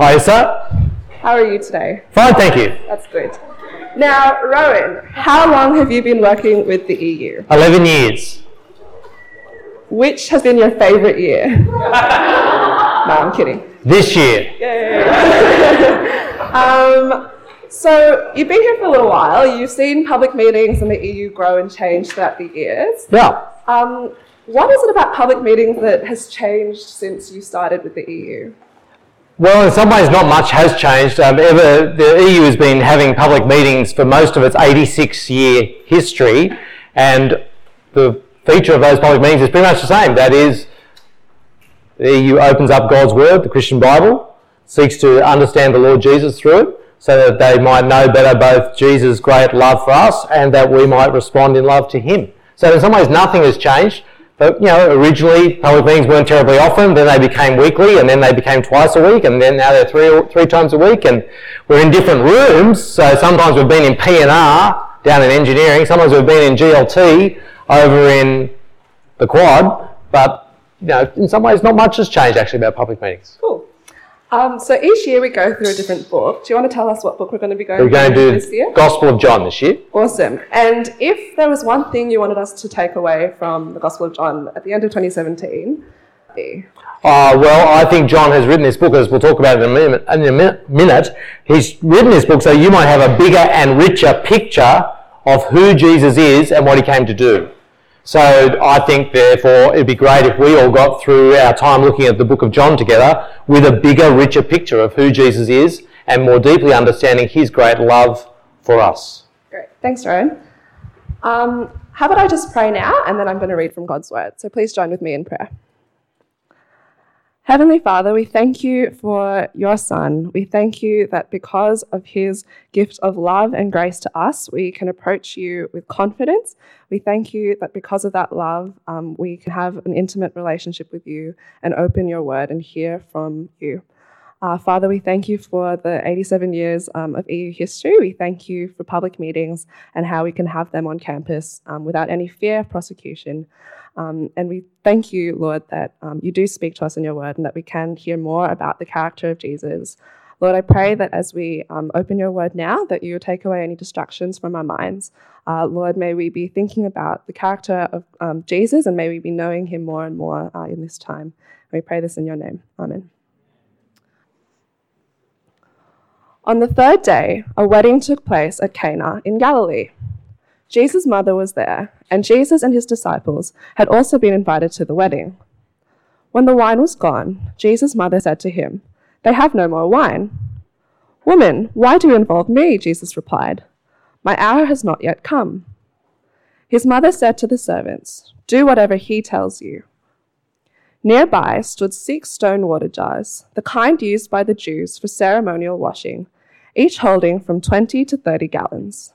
Hi, sir. How are you today? Fine, thank you. That's good. Now, Rowan, how long have you been working with the EU? 11 years. Which has been your favourite year? no, I'm kidding. This year. Um, so, you've been here for a little while. You've seen public meetings and the EU grow and change throughout the years. Yeah. Um, what is it about public meetings that has changed since you started with the EU? Well, in some ways, not much has changed. Um, ever, the EU has been having public meetings for most of its 86 year history, and the feature of those public meetings is pretty much the same. That is, the EU opens up God's Word, the Christian Bible, seeks to understand the Lord Jesus through it, so that they might know better both Jesus' great love for us and that we might respond in love to Him. So, in some ways, nothing has changed. But, you know, originally public meetings weren't terribly often, then they became weekly, and then they became twice a week, and then now they're three, three times a week, and we're in different rooms. So sometimes we've been in P&R down in engineering, sometimes we've been in GLT over in the quad, but, you know, in some ways not much has changed actually about public meetings. Cool. Um, so each year we go through a different book. Do you want to tell us what book we're going to be going We're going through to this year? Gospel of John this year. Awesome. And if there was one thing you wanted us to take away from the Gospel of John at the end of 2017, be- Uh, well, I think John has written this book, as we'll talk about in a minute. In a minute, he's written this book so you might have a bigger and richer picture of who Jesus is and what he came to do. So I think, therefore, it'd be great if we all got through our time looking at the book of John together with a bigger, richer picture of who Jesus is and more deeply understanding his great love for us. Great. Thanks, Rowan. Um, how about I just pray now and then I'm going to read from God's word. So please join with me in prayer. Heavenly Father, we thank you for your Son. We thank you that because of his gift of love and grace to us, we can approach you with confidence. We thank you that because of that love, um, we can have an intimate relationship with you and open your word and hear from you. Uh, Father, we thank you for the 87 years um, of EU history. We thank you for public meetings and how we can have them on campus um, without any fear of prosecution. Um, and we thank you, Lord, that um, you do speak to us in your word and that we can hear more about the character of Jesus. Lord, I pray that as we um, open your word now, that you take away any distractions from our minds. Uh, Lord, may we be thinking about the character of um, Jesus and may we be knowing him more and more uh, in this time. We pray this in your name. Amen. On the third day, a wedding took place at Cana in Galilee. Jesus' mother was there, and Jesus and his disciples had also been invited to the wedding. When the wine was gone, Jesus' mother said to him, They have no more wine. Woman, why do you involve me? Jesus replied, My hour has not yet come. His mother said to the servants, Do whatever he tells you. Nearby stood six stone water jars, the kind used by the Jews for ceremonial washing, each holding from 20 to 30 gallons.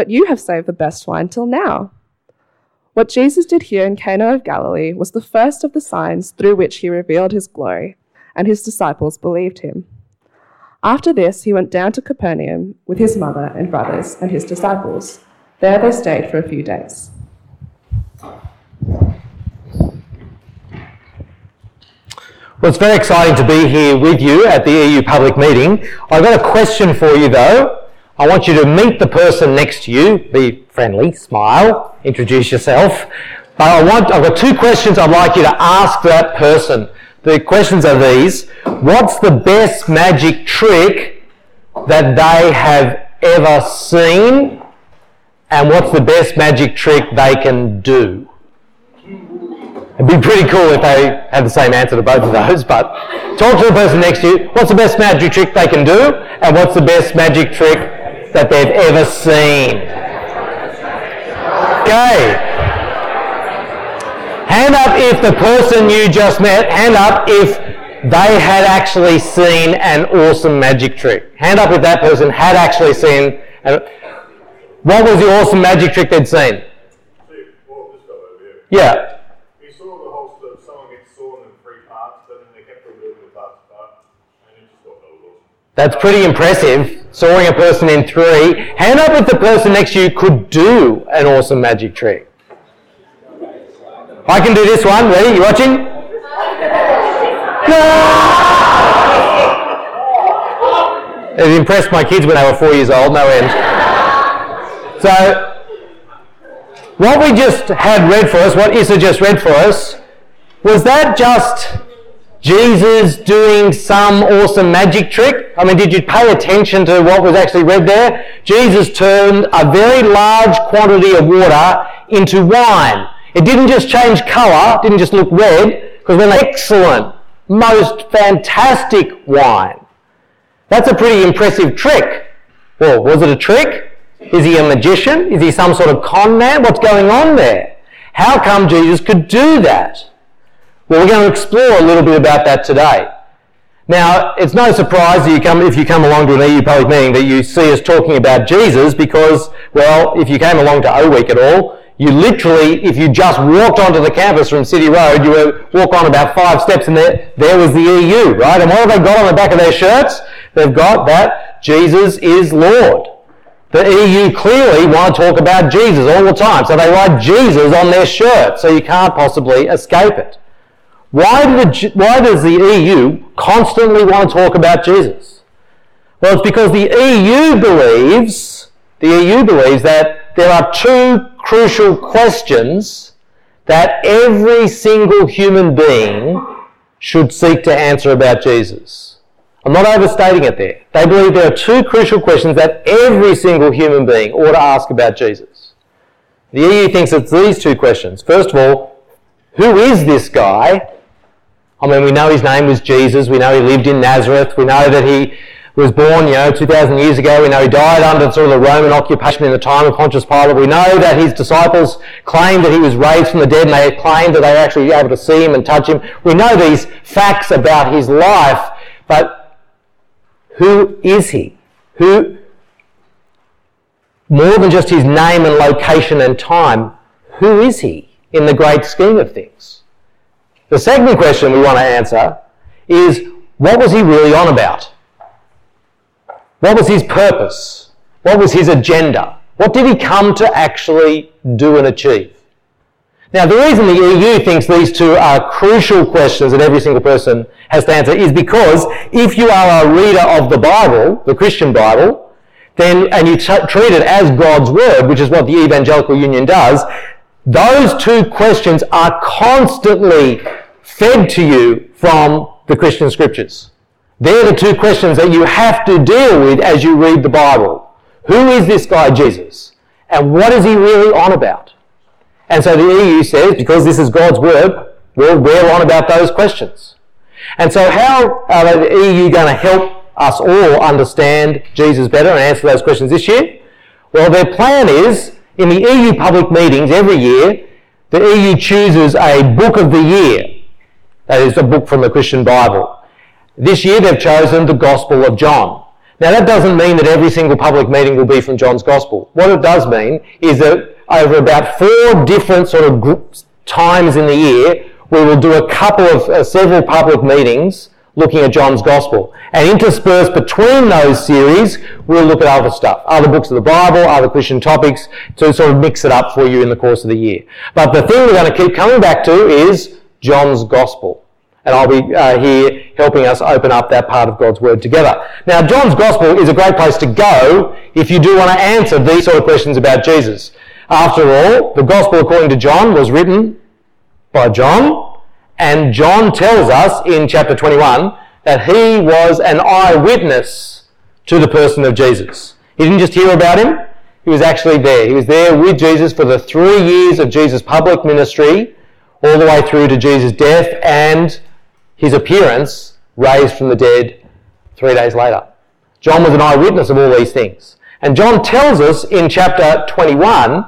But you have saved the best wine till now. What Jesus did here in Cana of Galilee was the first of the signs through which he revealed his glory, and his disciples believed him. After this, he went down to Capernaum with his mother and brothers and his disciples. There they stayed for a few days. Well, it's very exciting to be here with you at the EU public meeting. I've got a question for you though. I want you to meet the person next to you, be friendly, smile, introduce yourself. But I want, I've got two questions I'd like you to ask that person. The questions are these. What's the best magic trick that they have ever seen? And what's the best magic trick they can do? It'd be pretty cool if they had the same answer to both of those, but talk to the person next to you. What's the best magic trick they can do? And what's the best magic trick that they've ever seen? Okay. Hand up if the person you just met, hand up if they had actually seen an awesome magic trick. Hand up if that person had actually seen. An, what was the awesome magic trick they'd seen? Yeah. He saw the whole sort of someone gets sawn in three parts, but then they kept removing the parts apart, and he just thought that was awesome. That's pretty impressive. Sawing a person in three. Hand up if the person next to you could do an awesome magic trick. I can do this one. Ready? You watching? It impressed my kids when they were four years old, no end. So, what we just had read for us, what Issa just read for us, was that just Jesus doing some awesome magic trick? I mean, did you pay attention to what was actually read there? Jesus turned a very large quantity of water into wine. It didn't just change colour, didn't just look red, because when excellent, most fantastic wine. That's a pretty impressive trick. Well, was it a trick? Is he a magician? Is he some sort of con man? What's going on there? How come Jesus could do that? Well, we're going to explore a little bit about that today. Now, it's no surprise that you come, if you come along to an EU public meeting that you see us talking about Jesus because, well, if you came along to O Week at all, you literally, if you just walked onto the campus from City Road, you would walk on about five steps and there, there was the EU, right? And what have they got on the back of their shirts? They've got that Jesus is Lord. The EU clearly want to talk about Jesus all the time, so they write Jesus on their shirt, so you can't possibly escape it. Why, the, why does the EU constantly want to talk about Jesus? Well, it's because the EU believes, the EU believes that there are two crucial questions that every single human being should seek to answer about Jesus. I'm not overstating it there. They believe there are two crucial questions that every single human being ought to ask about Jesus. The EU thinks it's these two questions. First of all, who is this guy? I mean, we know his name was Jesus. We know he lived in Nazareth. We know that he was born, you know, 2,000 years ago. We know he died under sort of the Roman occupation in the time of Pontius Pilate. We know that his disciples claimed that he was raised from the dead and they claimed that they were actually able to see him and touch him. We know these facts about his life, but who is he? Who, more than just his name and location and time, who is he in the great scheme of things? The second question we want to answer is what was he really on about? What was his purpose? What was his agenda? What did he come to actually do and achieve? Now, the reason the EU thinks these two are crucial questions that every single person has to answer is because if you are a reader of the Bible, the Christian Bible, then, and you t- treat it as God's Word, which is what the Evangelical Union does, those two questions are constantly fed to you from the Christian Scriptures. They're the two questions that you have to deal with as you read the Bible. Who is this guy Jesus? And what is he really on about? And so the EU says, because this is God's word, well, we're on about those questions. And so how are the EU going to help us all understand Jesus better and answer those questions this year? Well, their plan is, in the EU public meetings every year, the EU chooses a book of the year. That is a book from the Christian Bible. This year they've chosen the Gospel of John. Now that doesn't mean that every single public meeting will be from John's Gospel. What it does mean is that over about four different sort of times in the year, we will do a couple of uh, several public meetings looking at John's Gospel. And interspersed between those series, we'll look at other stuff, other books of the Bible, other Christian topics, to sort of mix it up for you in the course of the year. But the thing we're going to keep coming back to is John's Gospel and I'll be uh, here helping us open up that part of God's Word together. Now, John's Gospel is a great place to go if you do want to answer these sort of questions about Jesus. After all, the Gospel according to John was written by John, and John tells us in chapter 21 that he was an eyewitness to the person of Jesus. He didn't just hear about him, he was actually there. He was there with Jesus for the three years of Jesus' public ministry, all the way through to Jesus' death and his appearance raised from the dead three days later. John was an eyewitness of all these things. And John tells us in chapter 21,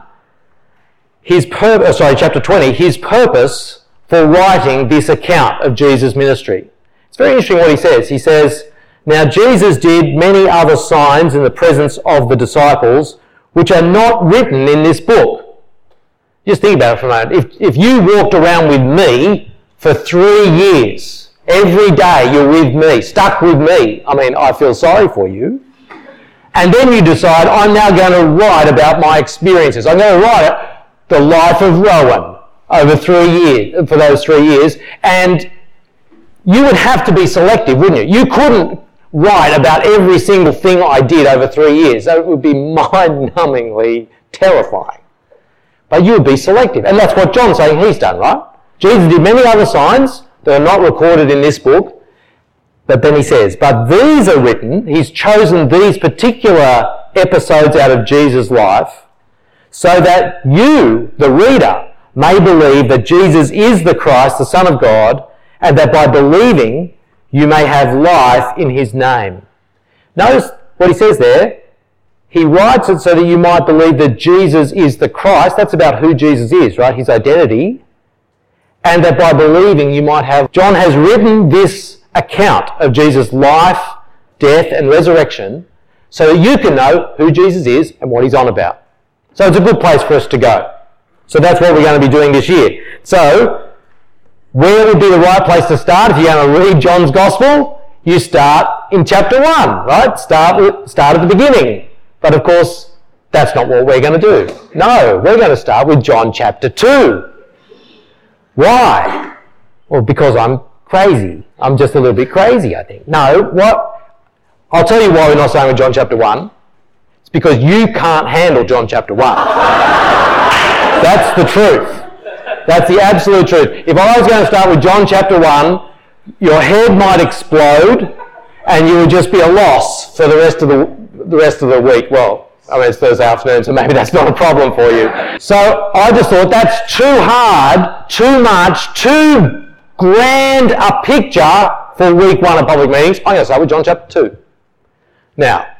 his pur- uh, sorry, chapter 20, his purpose for writing this account of Jesus' ministry. It's very interesting what he says. He says, Now Jesus did many other signs in the presence of the disciples, which are not written in this book. Just think about it for a moment. If, if you walked around with me for three years, every day you're with me, stuck with me, I mean, I feel sorry for you. And then you decide, I'm now going to write about my experiences. I'm going to write the life of Rowan over three years, for those three years. And you would have to be selective, wouldn't you? You couldn't write about every single thing I did over three years. That would be mind-numbingly terrifying. But you would be selective. And that's what John's saying he's done, right? Jesus did many other signs that are not recorded in this book. But then he says, but these are written, he's chosen these particular episodes out of Jesus' life so that you, the reader, may believe that Jesus is the Christ, the Son of God, and that by believing you may have life in his name. Notice what he says there. He writes it so that you might believe that Jesus is the Christ. That's about who Jesus is, right? His identity. And that by believing you might have. John has written this account of Jesus' life, death, and resurrection so that you can know who Jesus is and what he's on about. So it's a good place for us to go. So that's what we're going to be doing this year. So, where would be the right place to start if you're going to read John's Gospel? You start in chapter 1, right? Start, start at the beginning. But of course, that's not what we're going to do. No, we're going to start with John chapter 2. Why? Well, because I'm crazy. I'm just a little bit crazy, I think. No, what? I'll tell you why we're not starting with John chapter 1. It's because you can't handle John chapter 1. That's the truth. That's the absolute truth. If I was going to start with John chapter 1, your head might explode and you would just be a loss for the rest of the, the rest of the week. Well, I mean, it's Thursday afternoon, so maybe that's not a problem for you. So I just thought that's too hard, too much, too grand a picture for week one of public meetings. I'm going to start with John chapter 2. Now,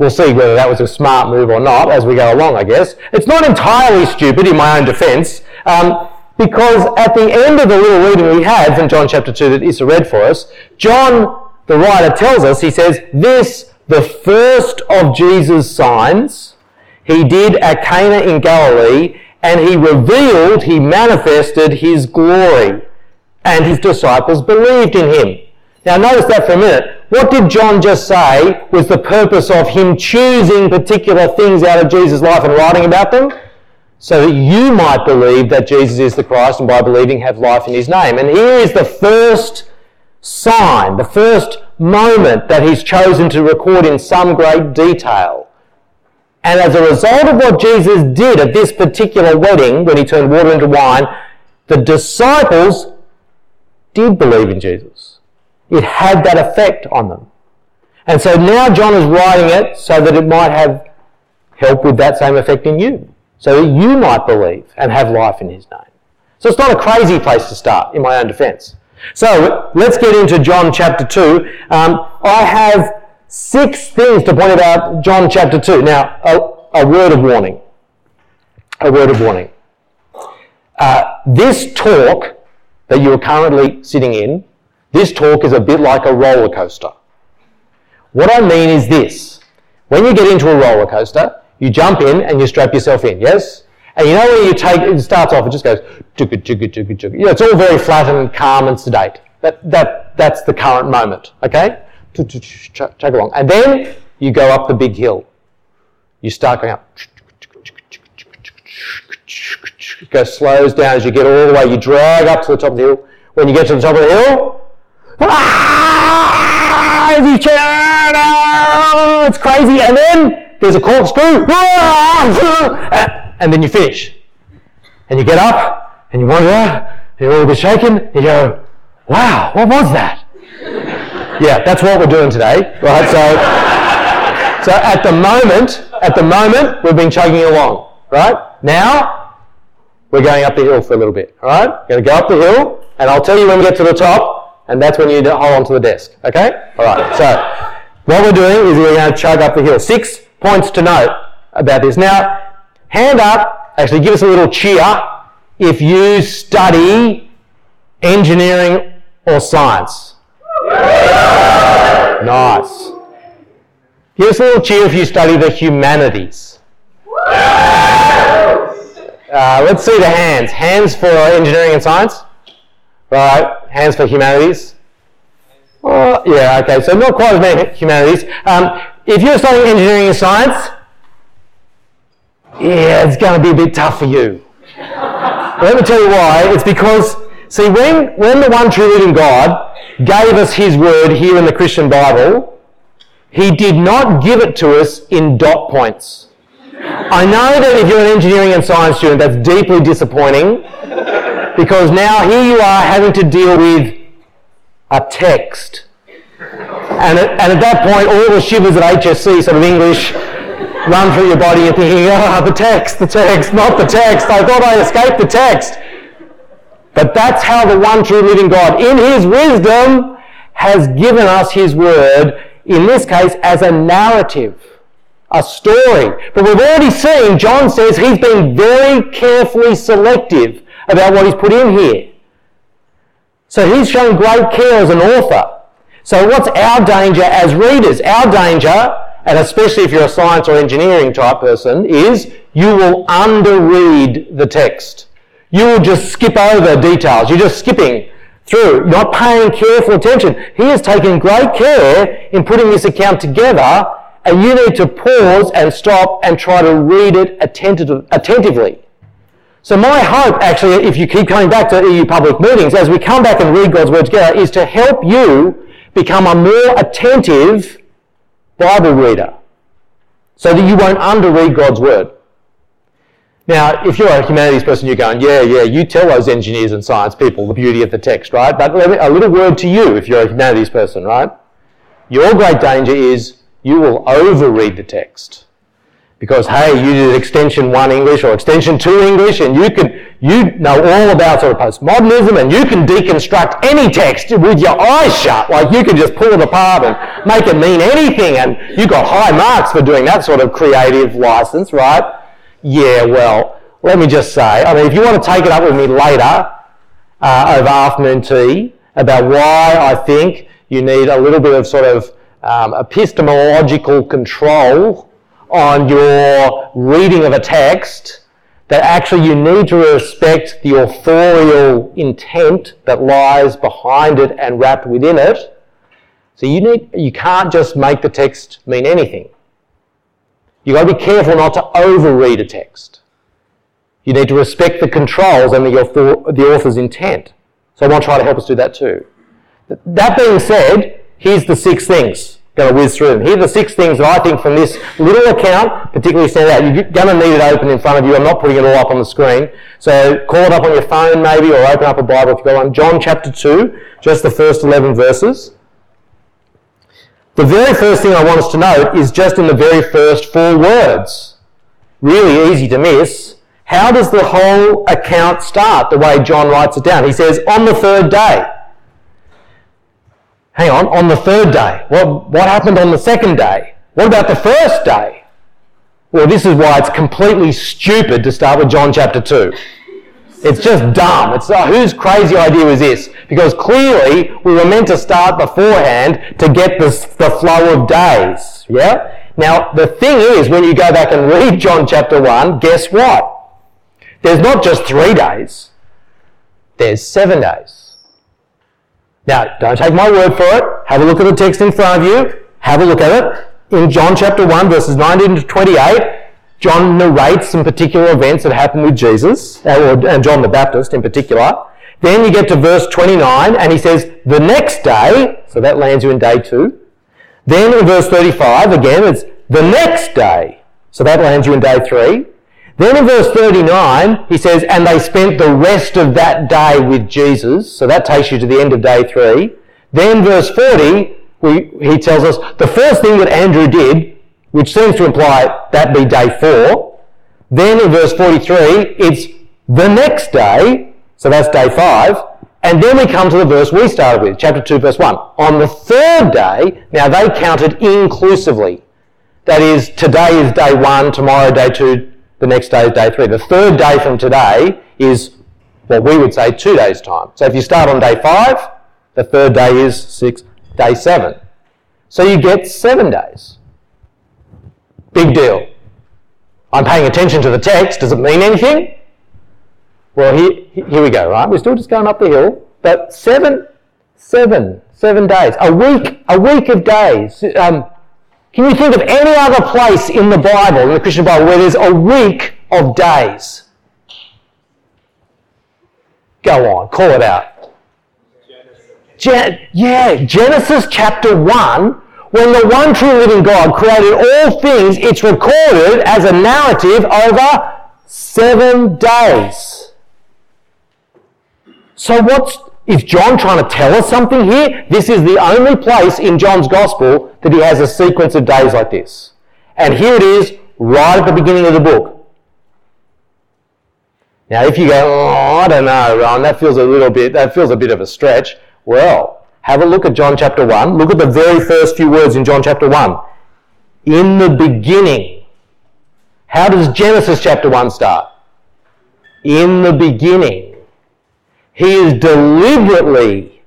We'll see whether that was a smart move or not as we go along, I guess. It's not entirely stupid in my own defense, um, because at the end of the little reading we had from John chapter 2 that Issa read for us, John, the writer, tells us, he says, This, the first of Jesus' signs, he did at Cana in Galilee, and he revealed, he manifested his glory, and his disciples believed in him. Now notice that for a minute. What did John just say was the purpose of him choosing particular things out of Jesus' life and writing about them? So that you might believe that Jesus is the Christ and by believing have life in his name. And here is the first sign, the first moment that he's chosen to record in some great detail. And as a result of what Jesus did at this particular wedding, when he turned water into wine, the disciples did believe in Jesus. It had that effect on them. And so now John is writing it so that it might have help with that same effect in you. So that you might believe and have life in his name. So it's not a crazy place to start, in my own defense. So let's get into John chapter 2. Um, I have six things to point about John chapter 2. Now, a, a word of warning. A word of warning. Uh, this talk that you are currently sitting in this talk is a bit like a roller coaster. What I mean is this. When you get into a roller coaster, you jump in and you strap yourself in, yes? And you know when you take, it starts off, it just goes, chugga, chugga, chugga, chugga. You know, it's all very flat and calm and sedate. That, that, that's the current moment, okay? Chug along. And then you go up the big hill. You start going up. It goes slows down as you get all the way. You drag up to the top of the hill. When you get to the top of the hill, ah, oh, it's crazy. And then there's a corkscrew, ah, and then you finish. And you get up, and you wander out, you're all bit shaken, you go, wow, what was that? yeah, that's what we're doing today, right? So, so at the moment, at the moment, we've been chugging along, right? Now, we're going up the hill for a little bit, all right? Going to go up the hill, and I'll tell you when we get to the top, and that's when you hold onto the desk. Okay? All right. So what we're doing is we're going to chug up the hill. Six points to note about this. Now, hand up. Actually, give us a little cheer if you study engineering or science. Nice. Give us a little cheer if you study the humanities. Uh, let's see the hands. Hands for engineering and science. Right. Hands for humanities. Yeah, okay. So not quite as many humanities. Um, if you're studying engineering and science, yeah, it's going to be a bit tough for you. Let me tell you why. It's because, see, when, when the one true living God gave us his word here in the Christian Bible, he did not give it to us in dot points. I know that if you're an engineering and science student, that's deeply disappointing because now here you are having to deal with a text. And at, and at that point, all the shivers at HSC, sort of English, run through your body and thinking, oh, the text, the text, not the text. I thought I escaped the text. But that's how the one true living God, in his wisdom, has given us his word, in this case, as a narrative, a story. But we've already seen, John says he's been very carefully selective about what he's put in here. So he's shown great care as an author. So what's our danger as readers? Our danger and especially if you're a science or engineering type person, is you will underread the text. You will just skip over details. You're just skipping through, not paying careful attention. He has taken great care in putting this account together, and you need to pause and stop and try to read it attentive, attentively. So my hope, actually, if you keep coming back to EU public meetings, as we come back and read God's Word together, is to help you become a more attentive Bible reader so that you won't underread God's word. Now, if you're a humanities person, you're going, yeah, yeah, you tell those engineers and science people the beauty of the text, right? But a little word to you if you're a humanities person, right? Your great danger is you will overread the text because hey, you did extension one English or extension two English, and you could you know all about sort of postmodernism, and you can deconstruct any text with your eyes shut. Like you can just pull it apart and make it mean anything, and you got high marks for doing that sort of creative license, right? Yeah, well, let me just say, I mean, if you want to take it up with me later uh, over afternoon tea about why I think you need a little bit of sort of um, epistemological control on your reading of a text that actually you need to respect the authorial intent that lies behind it and wrapped within it. So you need you can't just make the text mean anything. You've got to be careful not to overread a text. You need to respect the controls and the, author, the author's intent. So I want to try to help us do that too. That being said, here's the six things going to whiz through them. Here are the six things that I think from this little account particularly stand out. You're going to need it open in front of you. I'm not putting it all up on the screen. So call it up on your phone maybe or open up a Bible if you've got one. John chapter 2, just the first 11 verses. The very first thing I want us to note is just in the very first four words. Really easy to miss. How does the whole account start the way John writes it down? He says, on the third day hang on, on the third day. What, what happened on the second day? What about the first day? Well, this is why it's completely stupid to start with John chapter 2. It's just dumb. It's uh, whose crazy idea was this? Because clearly we were meant to start beforehand to get this, the flow of days. Yeah? Now, the thing is, when you go back and read John chapter 1, guess what? There's not just three days. There's seven days. Now, don't take my word for it. Have a look at the text in front of you. Have a look at it. In John chapter 1, verses 19 to 28, John narrates some particular events that happened with Jesus, uh, and John the Baptist in particular. Then you get to verse 29, and he says, the next day, so that lands you in day two. Then in verse 35, again, it's the next day, so that lands you in day three. Then in verse 39, he says, and they spent the rest of that day with Jesus. So that takes you to the end of day three. Then verse 40, we, he tells us the first thing that Andrew did, which seems to imply that be day four. Then in verse 43, it's the next day. So that's day five. And then we come to the verse we started with, chapter 2, verse 1. On the third day, now they counted inclusively. That is, today is day one, tomorrow day two, the next day is day three. The third day from today is what we would say two days' time. So if you start on day five, the third day is six, day seven. So you get seven days. Big deal. I'm paying attention to the text. Does it mean anything? Well, here, here we go, right? We're still just going up the hill. But seven, seven, seven days. A week, a week of days. Um, can you think of any other place in the Bible, in the Christian Bible, where there's a week of days? Go on, call it out. Gen- yeah, Genesis chapter 1, when the one true living God created all things, it's recorded as a narrative over seven days. So what's is John trying to tell us something here? This is the only place in John's gospel that he has a sequence of days like this. And here it is, right at the beginning of the book. Now, if you go, oh, I don't know, Ron, that feels a little bit, that feels a bit of a stretch. Well, have a look at John chapter 1. Look at the very first few words in John chapter 1. In the beginning. How does Genesis chapter 1 start? In the beginning. He is deliberately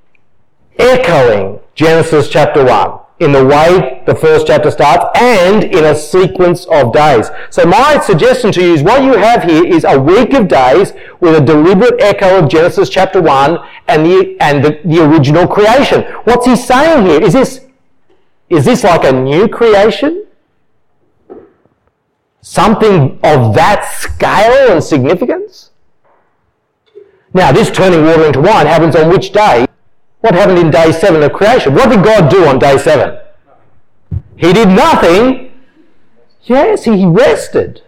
echoing Genesis chapter 1 in the way the first chapter starts and in a sequence of days. So my suggestion to you is what you have here is a week of days with a deliberate echo of Genesis chapter 1 and the, and the, the original creation. What's he saying here? Is this, is this like a new creation? Something of that scale and significance? Now, this turning water into wine happens on which day? What happened in day seven of creation? What did God do on day seven? He did nothing. Yes, he rested.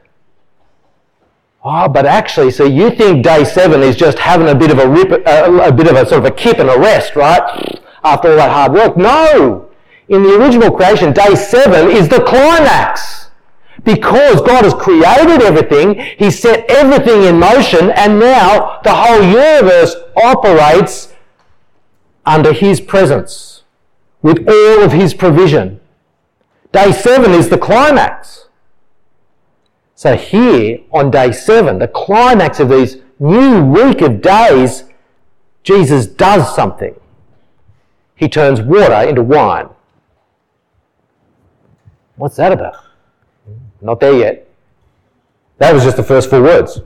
Oh, but actually, see, you think day seven is just having a bit of a rip, a, a bit of a sort of a kip and a rest, right? After all that hard work. No! In the original creation, day seven is the climax. Because God has created everything, He set everything in motion, and now the whole universe operates under His presence with all of His provision. Day seven is the climax. So here on day seven, the climax of these new week of days, Jesus does something. He turns water into wine. What's that about? Not there yet. That was just the first four words.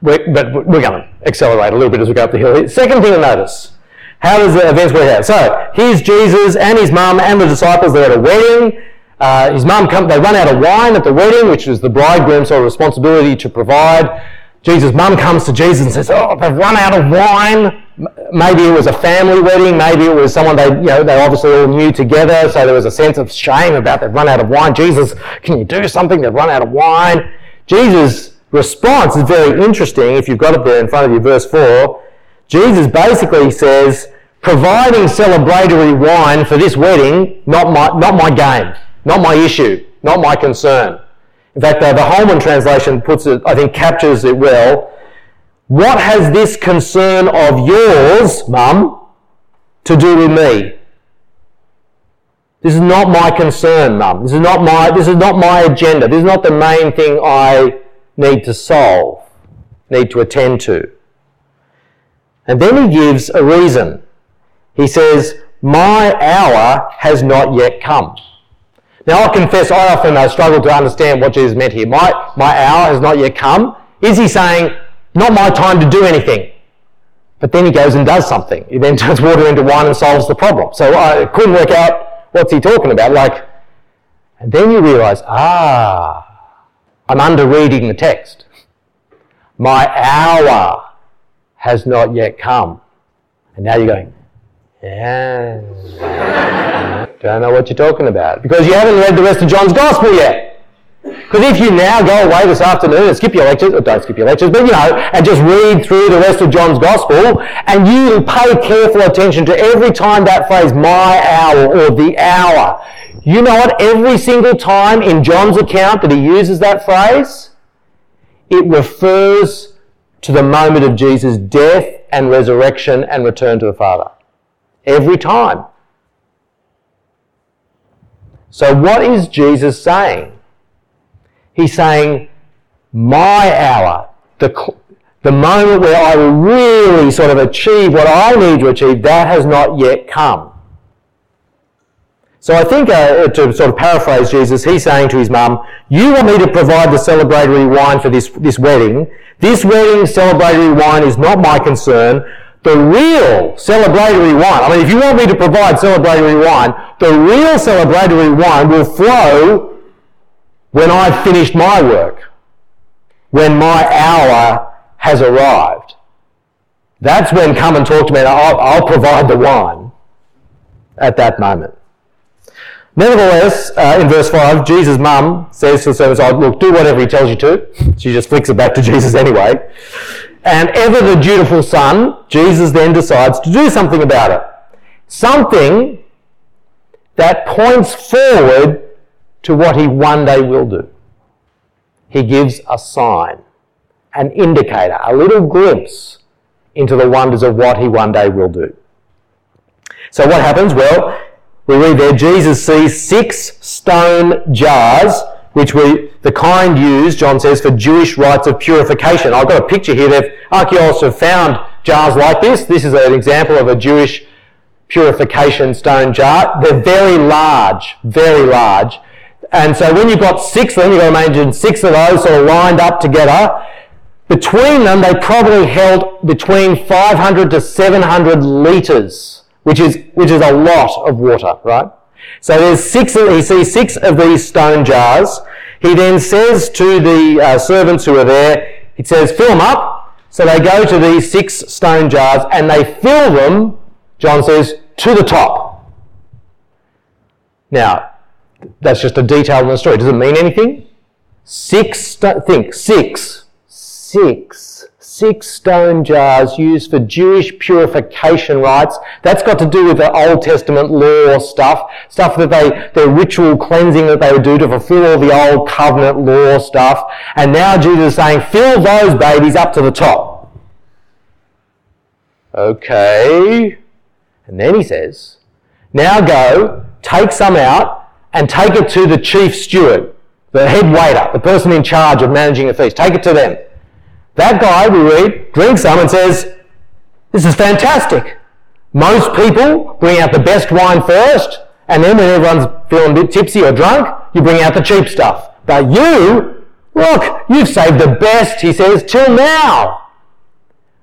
we're, but we're going to accelerate a little bit as we go up the hill. Second thing to notice how does the events work out? So here's Jesus and his mum and the disciples. They're at a wedding. Uh, his mum come. They run out of wine at the wedding, which was the bridegroom's sort of responsibility to provide. Jesus' mum comes to Jesus and says, "Oh, they've run out of wine." Maybe it was a family wedding. Maybe it was someone they, you know, they obviously all knew together. So there was a sense of shame about they've run out of wine. Jesus, can you do something? They've run out of wine. Jesus' response is very interesting. If you've got it there in front of you, verse four. Jesus basically says, providing celebratory wine for this wedding, not my, not my game, not my issue, not my concern. In fact, uh, the Holman translation puts it, I think, captures it well. What has this concern of yours, mum, to do with me? This is not my concern, mum. This is not my, this is not my agenda. This is not the main thing I need to solve, need to attend to. And then he gives a reason. He says, My hour has not yet come. Now, I confess I often uh, struggle to understand what Jesus meant here. My, my hour has not yet come. Is he saying, Not my time to do anything? But then he goes and does something. He then turns water into wine and solves the problem. So I couldn't work out what's he talking about. Like, and then you realize, ah, I'm under reading the text. My hour has not yet come. And now you're going, yeah. Don't know what you're talking about. Because you haven't read the rest of John's Gospel yet. Because if you now go away this afternoon and skip your lectures, or don't skip your lectures, but you know, and just read through the rest of John's Gospel, and you pay careful attention to every time that phrase, my hour, or the hour, you know what? Every single time in John's account that he uses that phrase, it refers to the moment of Jesus' death and resurrection and return to the Father. Every time. So, what is Jesus saying? He's saying, My hour, the, the moment where I will really sort of achieve what I need to achieve, that has not yet come. So I think, uh, to sort of paraphrase Jesus, he's saying to his mum, You want me to provide the celebratory wine for this, this wedding. This wedding celebratory wine is not my concern. The real celebratory wine, I mean, if you want me to provide celebratory wine, the real celebratory wine will flow when I've finished my work, when my hour has arrived. That's when come and talk to me, and I'll, I'll provide the wine at that moment. Nevertheless, uh, in verse 5, Jesus' mum says to the servants, oh, look, do whatever he tells you to. She just flicks it back to Jesus anyway. And ever the dutiful son, Jesus then decides to do something about it. Something that points forward to what he one day will do. He gives a sign, an indicator, a little glimpse into the wonders of what he one day will do. So what happens? Well, we read there, Jesus sees six stone jars, which we, the kind used, John says, for Jewish rites of purification. I've got a picture here. They've, archaeologists have found jars like this. This is an example of a Jewish purification stone jar. They're very large, very large. And so when you've got six of them, you've got to imagine six of those sort of lined up together. Between them, they probably held between 500 to 700 litres which is, which is a lot of water, right? So there's six, he sees six of these stone jars. He then says to the uh, servants who are there, he says, fill them up. So they go to these six stone jars and they fill them, John says, to the top. Now, that's just a detail in the story. Does it mean anything? Six, think, six, six six stone jars used for Jewish purification rites. That's got to do with the Old Testament law stuff, stuff that they, their ritual cleansing that they would do to fulfill all the Old Covenant law stuff. And now Jesus is saying, fill those babies up to the top. Okay. And then he says, now go, take some out, and take it to the chief steward, the head waiter, the person in charge of managing the feast. Take it to them. That guy, we read, drinks some and says, This is fantastic. Most people bring out the best wine first, and then when everyone's feeling a bit tipsy or drunk, you bring out the cheap stuff. But you, look, you've saved the best, he says, till now.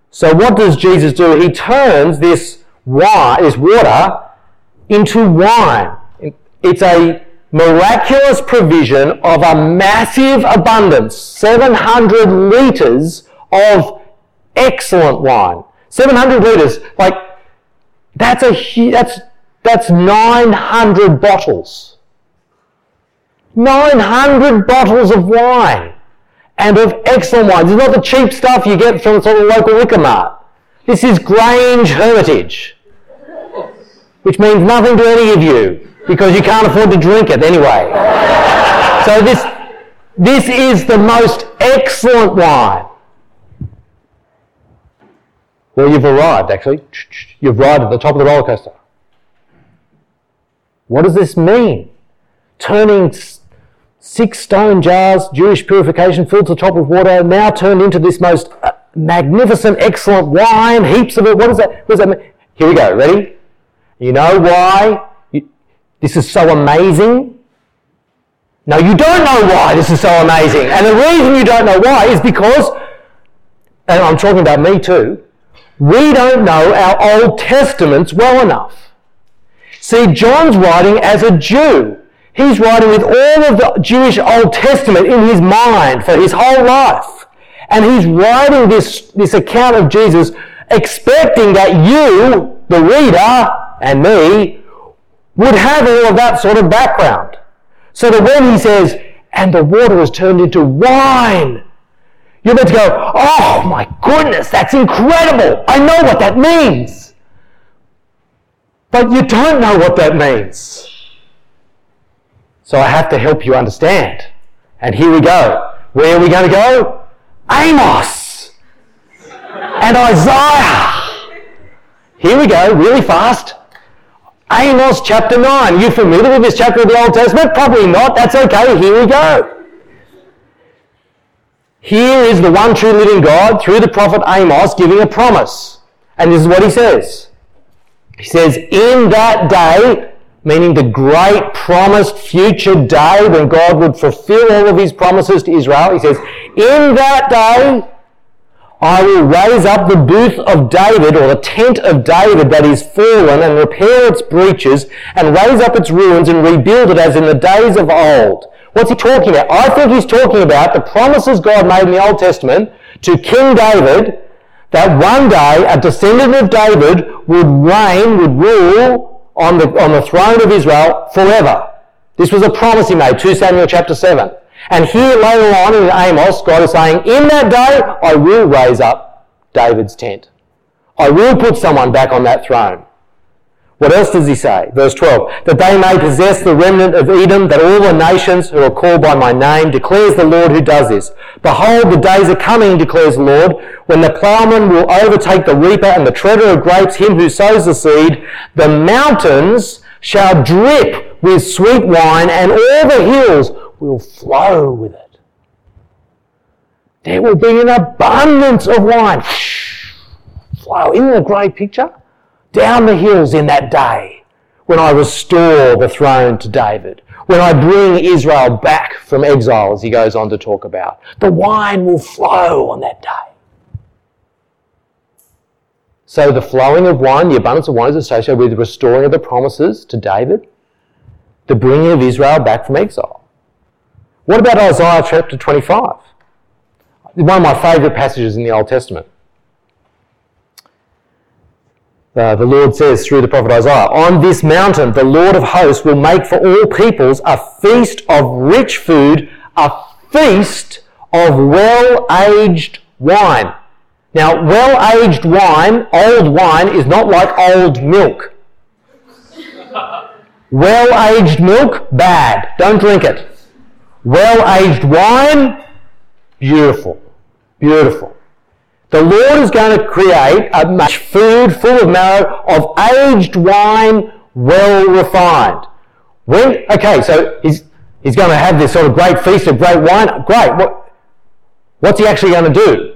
So what does Jesus do? He turns this wine, this water, into wine. It's a miraculous provision of a massive abundance, 700 litres of excellent wine. 700 litres, like, that's a, that's, that's 900 bottles. 900 bottles of wine and of excellent wine. This is not the cheap stuff you get from sort of local liquor mart. This is Grange Hermitage, which means nothing to any of you because you can't afford to drink it anyway. so this, this is the most excellent wine. Well, you've arrived, actually. You've arrived at the top of the roller coaster. What does this mean? Turning six stone jars, Jewish purification, filled to the top with water, now turned into this most uh, magnificent, excellent wine, heaps of it. What does that, what does that mean? Here we go. Ready? You know why this is so amazing. No, you don't know why this is so amazing. And the reason you don't know why is because, and I'm talking about me too, we don't know our Old Testaments well enough. See, John's writing as a Jew. He's writing with all of the Jewish Old Testament in his mind for his whole life. And he's writing this, this account of Jesus expecting that you, the reader, and me, would have all of that sort of background. So that when he says, and the water was turned into wine, you're meant to go, oh my goodness, that's incredible. I know what that means. But you don't know what that means. So I have to help you understand. And here we go. Where are we going to go? Amos and Isaiah. Here we go, really fast. Amos chapter 9. You familiar with this chapter of the Old Testament? Probably not. That's okay. Here we go. Here is the one true living God through the prophet Amos giving a promise. And this is what he says. He says, In that day, meaning the great promised future day when God would fulfill all of his promises to Israel, he says, In that day, I will raise up the booth of David, or the tent of David that is fallen, and repair its breaches, and raise up its ruins, and rebuild it as in the days of old. What's he talking about? I think he's talking about the promises God made in the Old Testament to King David that one day a descendant of David would reign, would rule on the, on the throne of Israel forever. This was a promise he made, 2 Samuel chapter 7. And here later on in Amos, God is saying, In that day, I will raise up David's tent. I will put someone back on that throne. What else does he say? Verse 12. That they may possess the remnant of Edom, that all the nations who are called by my name, declares the Lord who does this. Behold, the days are coming, declares the Lord, when the plowman will overtake the reaper and the treader of grapes, him who sows the seed. The mountains shall drip with sweet wine, and all the hills will flow with it. There will be an abundance of wine. Flow. Isn't it a great picture? Down the hills in that day when I restore the throne to David, when I bring Israel back from exile, as he goes on to talk about. The wine will flow on that day. So the flowing of wine, the abundance of wine is associated with the restoring of the promises to David, the bringing of Israel back from exile. What about Isaiah chapter 25? One of my favourite passages in the Old Testament. Uh, the Lord says through the prophet Isaiah, On this mountain the Lord of hosts will make for all peoples a feast of rich food, a feast of well-aged wine. Now, well-aged wine, old wine, is not like old milk. well-aged milk, bad. Don't drink it. Well aged wine, beautiful, beautiful. The Lord is going to create a much food full of marrow of aged wine, well refined. When okay, so he's he's going to have this sort of great feast of great wine. Great. What what's he actually going to do?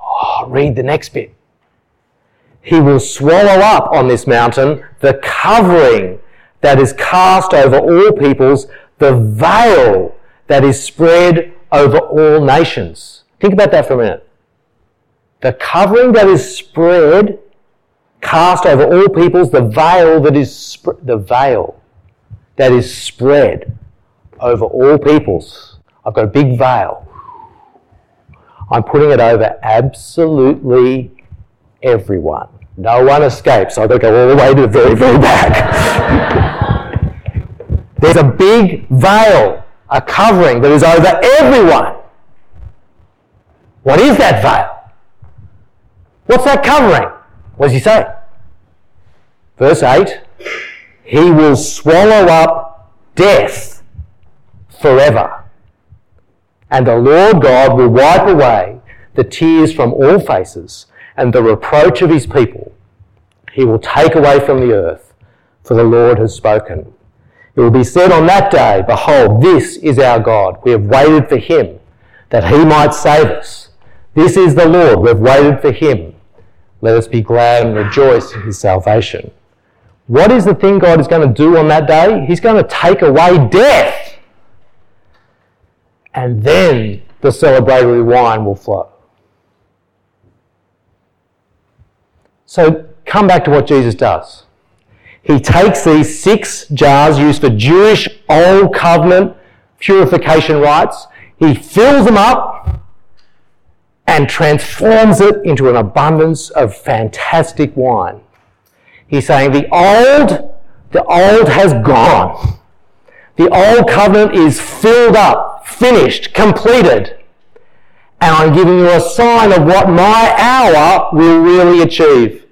Oh, read the next bit. He will swallow up on this mountain the covering that is cast over all peoples, the veil that is spread over all nations. Think about that for a minute. The covering that is spread, cast over all peoples, the veil that is sp- the veil that is spread over all peoples. I've got a big veil. I'm putting it over absolutely everyone. No one escapes. I've got to go all the way to the very, very back. There's a big veil a covering that is over everyone. What is that veil? What's that covering? What does he say? Verse 8 He will swallow up death forever. And the Lord God will wipe away the tears from all faces and the reproach of his people. He will take away from the earth, for the Lord has spoken. It will be said on that day, Behold, this is our God. We have waited for him that he might save us. This is the Lord. We've waited for him. Let us be glad and rejoice in his salvation. What is the thing God is going to do on that day? He's going to take away death. And then the celebratory wine will flow. So come back to what Jesus does he takes these six jars used for Jewish Old Covenant purification rites, he fills them up and transforms it into an abundance of fantastic wine. He's saying the old, the old has gone. The old covenant is filled up, finished, completed. And I'm giving you a sign of what my hour will really achieve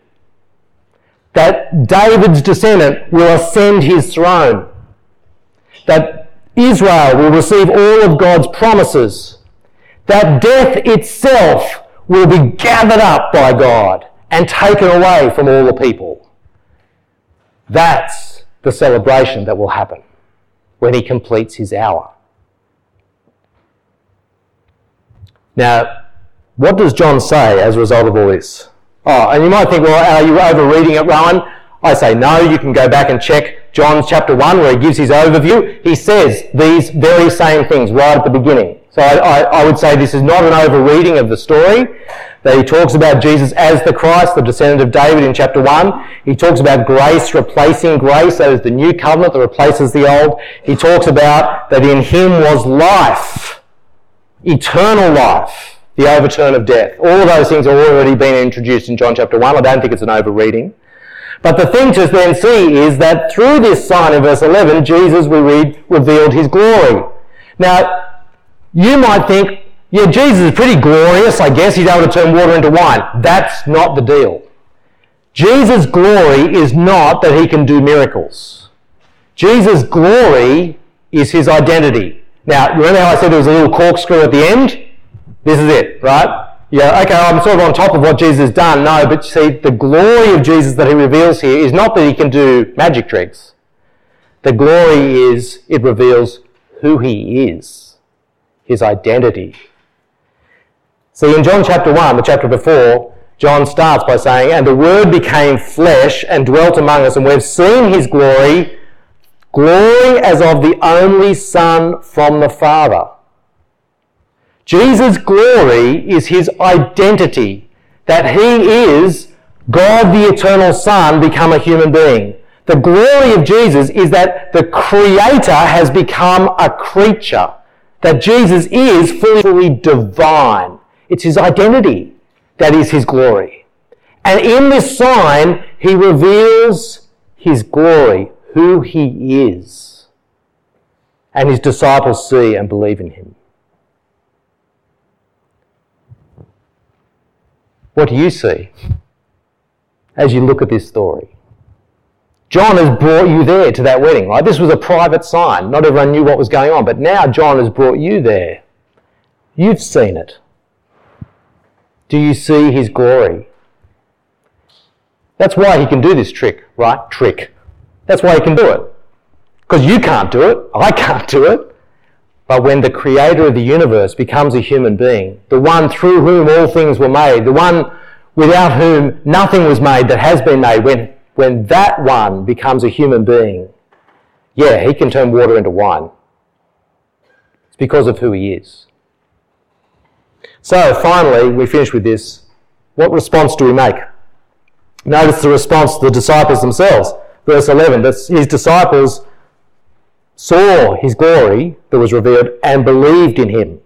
that David's descendant will ascend his throne, that Israel will receive all of God's promises, that death itself will be gathered up by God and taken away from all the people. That's the celebration that will happen when he completes his hour. Now, what does John say as a result of all this? Oh, and you might think, well, are you overreading it, Rowan? I say no, you can go back and check John chapter 1 where he gives his overview. He says these very same things right at the beginning. So I, I, I would say this is not an overreading of the story. That he talks about Jesus as the Christ, the descendant of David in chapter 1. He talks about grace replacing grace, that is the new covenant that replaces the old. He talks about that in him was life, eternal life, the overturn of death. All those things have already been introduced in John chapter 1. I don't think it's an overreading. But the thing to then see is that through this sign in verse 11, Jesus, we read, revealed his glory. Now, you might think, yeah, Jesus is pretty glorious. I guess he's able to turn water into wine. That's not the deal. Jesus' glory is not that he can do miracles. Jesus' glory is his identity. Now, remember how I said there was a little corkscrew at the end? This is it, right? Yeah, okay, I'm sort of on top of what Jesus has done. No, but see, the glory of Jesus that he reveals here is not that he can do magic tricks. The glory is it reveals who he is, his identity. See, in John chapter 1, the chapter before, John starts by saying, And the Word became flesh and dwelt among us, and we've seen his glory, glory as of the only Son from the Father. Jesus' glory is his identity, that he is God the eternal Son become a human being. The glory of Jesus is that the Creator has become a creature, that Jesus is fully, divine. It's his identity that is his glory. And in this sign, he reveals his glory, who he is. And his disciples see and believe in him. What do you see as you look at this story? John has brought you there to that wedding, right? This was a private sign. Not everyone knew what was going on, but now John has brought you there. You've seen it. Do you see his glory? That's why he can do this trick, right? Trick. That's why he can do it. Because you can't do it. I can't do it. But when the creator of the universe becomes a human being, the one through whom all things were made, the one without whom nothing was made that has been made, when, when that one becomes a human being, yeah, he can turn water into wine. It's because of who he is. So finally, we finish with this. What response do we make? Notice the response the disciples themselves. Verse 11, that his disciples saw his glory that was revealed and believed in him.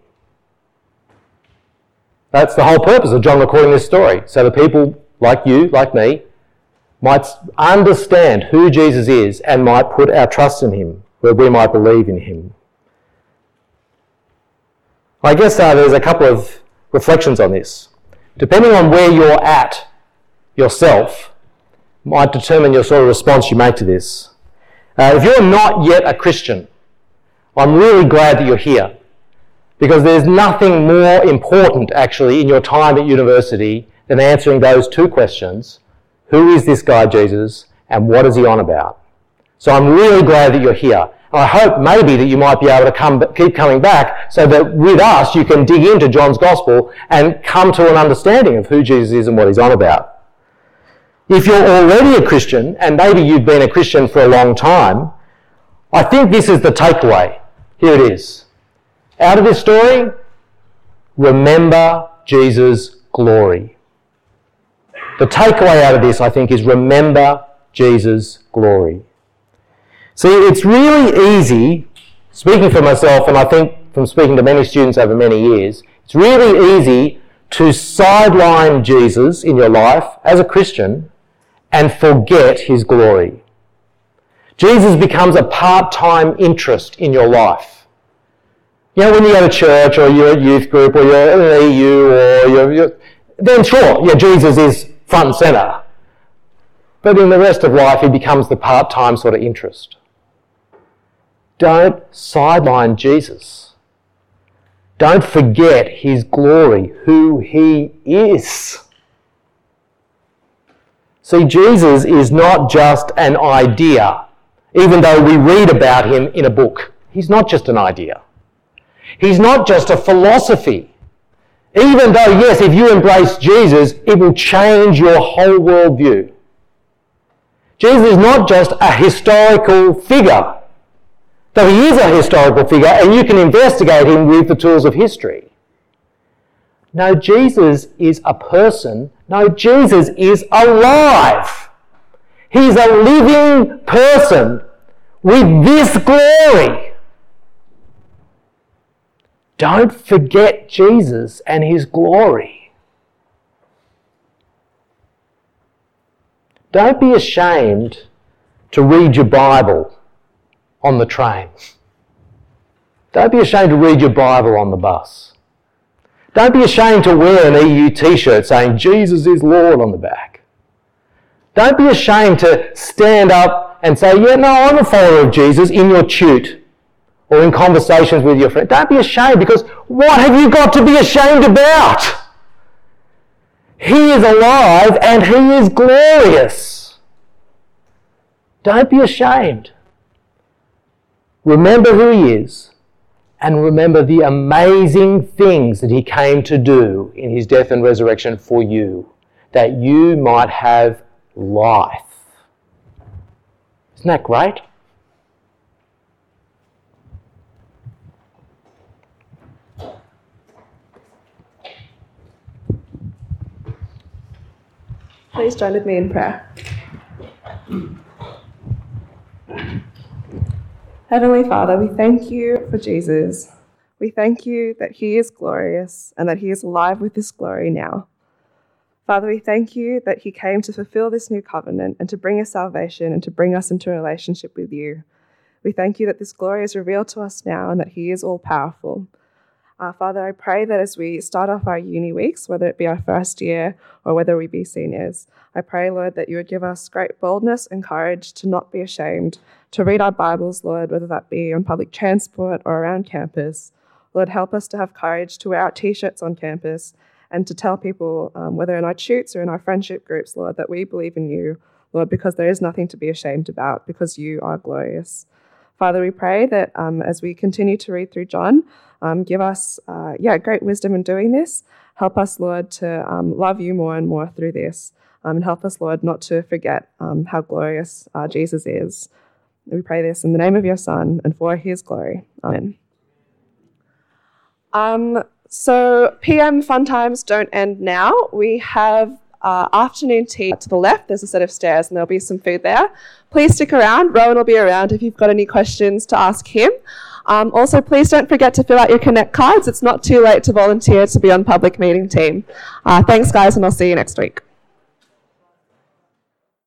That's the whole purpose of John recording this story. So the people like you, like me, might understand who Jesus is and might put our trust in him, where we might believe in him. I guess uh, there's a couple of reflections on this. Depending on where you're at yourself, might determine your sort of response you make to this. Uh, if you're not yet a Christian, I'm really glad that you're here because there's nothing more important actually in your time at university than answering those two questions. Who is this guy Jesus and what is he on about? So I'm really glad that you're here. I hope maybe that you might be able to come, keep coming back so that with us you can dig into John's gospel and come to an understanding of who Jesus is and what he's on about. If you're already a Christian, and maybe you've been a Christian for a long time, I think this is the takeaway. Here it is. Out of this story, remember Jesus' glory. The takeaway out of this, I think, is remember Jesus' glory. See, it's really easy, speaking for myself, and I think from speaking to many students over many years, it's really easy to sideline Jesus in your life as a Christian and forget his glory. Jesus becomes a part-time interest in your life. You know, when you go to church or you're at youth group or you're at an EU or you're, you're, then sure, yeah, Jesus is front and centre. But in the rest of life, he becomes the part-time sort of interest. Don't sideline Jesus. Don't forget his glory, who he is. See, Jesus is not just an idea, even though we read about him in a book. He's not just an idea. He's not just a philosophy, Even though, yes, if you embrace Jesus, it will change your whole worldview. Jesus is not just a historical figure, though he is a historical figure, and you can investigate him with the tools of history. No, Jesus is a person. No, Jesus is alive. He's a living person with this glory. Don't forget Jesus and his glory. Don't be ashamed to read your Bible on the train. Don't be ashamed to read your Bible on the bus. Don't be ashamed to wear an EU t shirt saying Jesus is Lord on the back. Don't be ashamed to stand up and say, Yeah, no, I'm a follower of Jesus in your tute or in conversations with your friend. Don't be ashamed because what have you got to be ashamed about? He is alive and he is glorious. Don't be ashamed. Remember who he is and remember the amazing things that he came to do in his death and resurrection for you, that you might have life. Isn't that great? Please join with me in prayer. Heavenly Father, we thank you for Jesus. We thank you that he is glorious and that he is alive with this glory now. Father, we thank you that he came to fulfill this new covenant and to bring us salvation and to bring us into a relationship with you. We thank you that this glory is revealed to us now and that he is all powerful. Uh, Father, I pray that as we start off our uni weeks, whether it be our first year or whether we be seniors, I pray, Lord, that you would give us great boldness and courage to not be ashamed, to read our Bibles, Lord, whether that be on public transport or around campus. Lord, help us to have courage to wear our t shirts on campus and to tell people, um, whether in our tutes or in our friendship groups, Lord, that we believe in you, Lord, because there is nothing to be ashamed about, because you are glorious. Father, we pray that um, as we continue to read through John, um, give us, uh, yeah, great wisdom in doing this. Help us, Lord, to um, love you more and more through this. Um, and help us, Lord, not to forget um, how glorious uh, Jesus is. We pray this in the name of your Son and for his glory. Amen. Um, so, PM fun times don't end now. We have uh, afternoon tea to the left. There's a set of stairs and there'll be some food there. Please stick around. Rowan will be around if you've got any questions to ask him. Um, also, please don't forget to fill out your Connect cards. It's not too late to volunteer to be on public meeting team. Uh, thanks, guys, and I'll see you next week.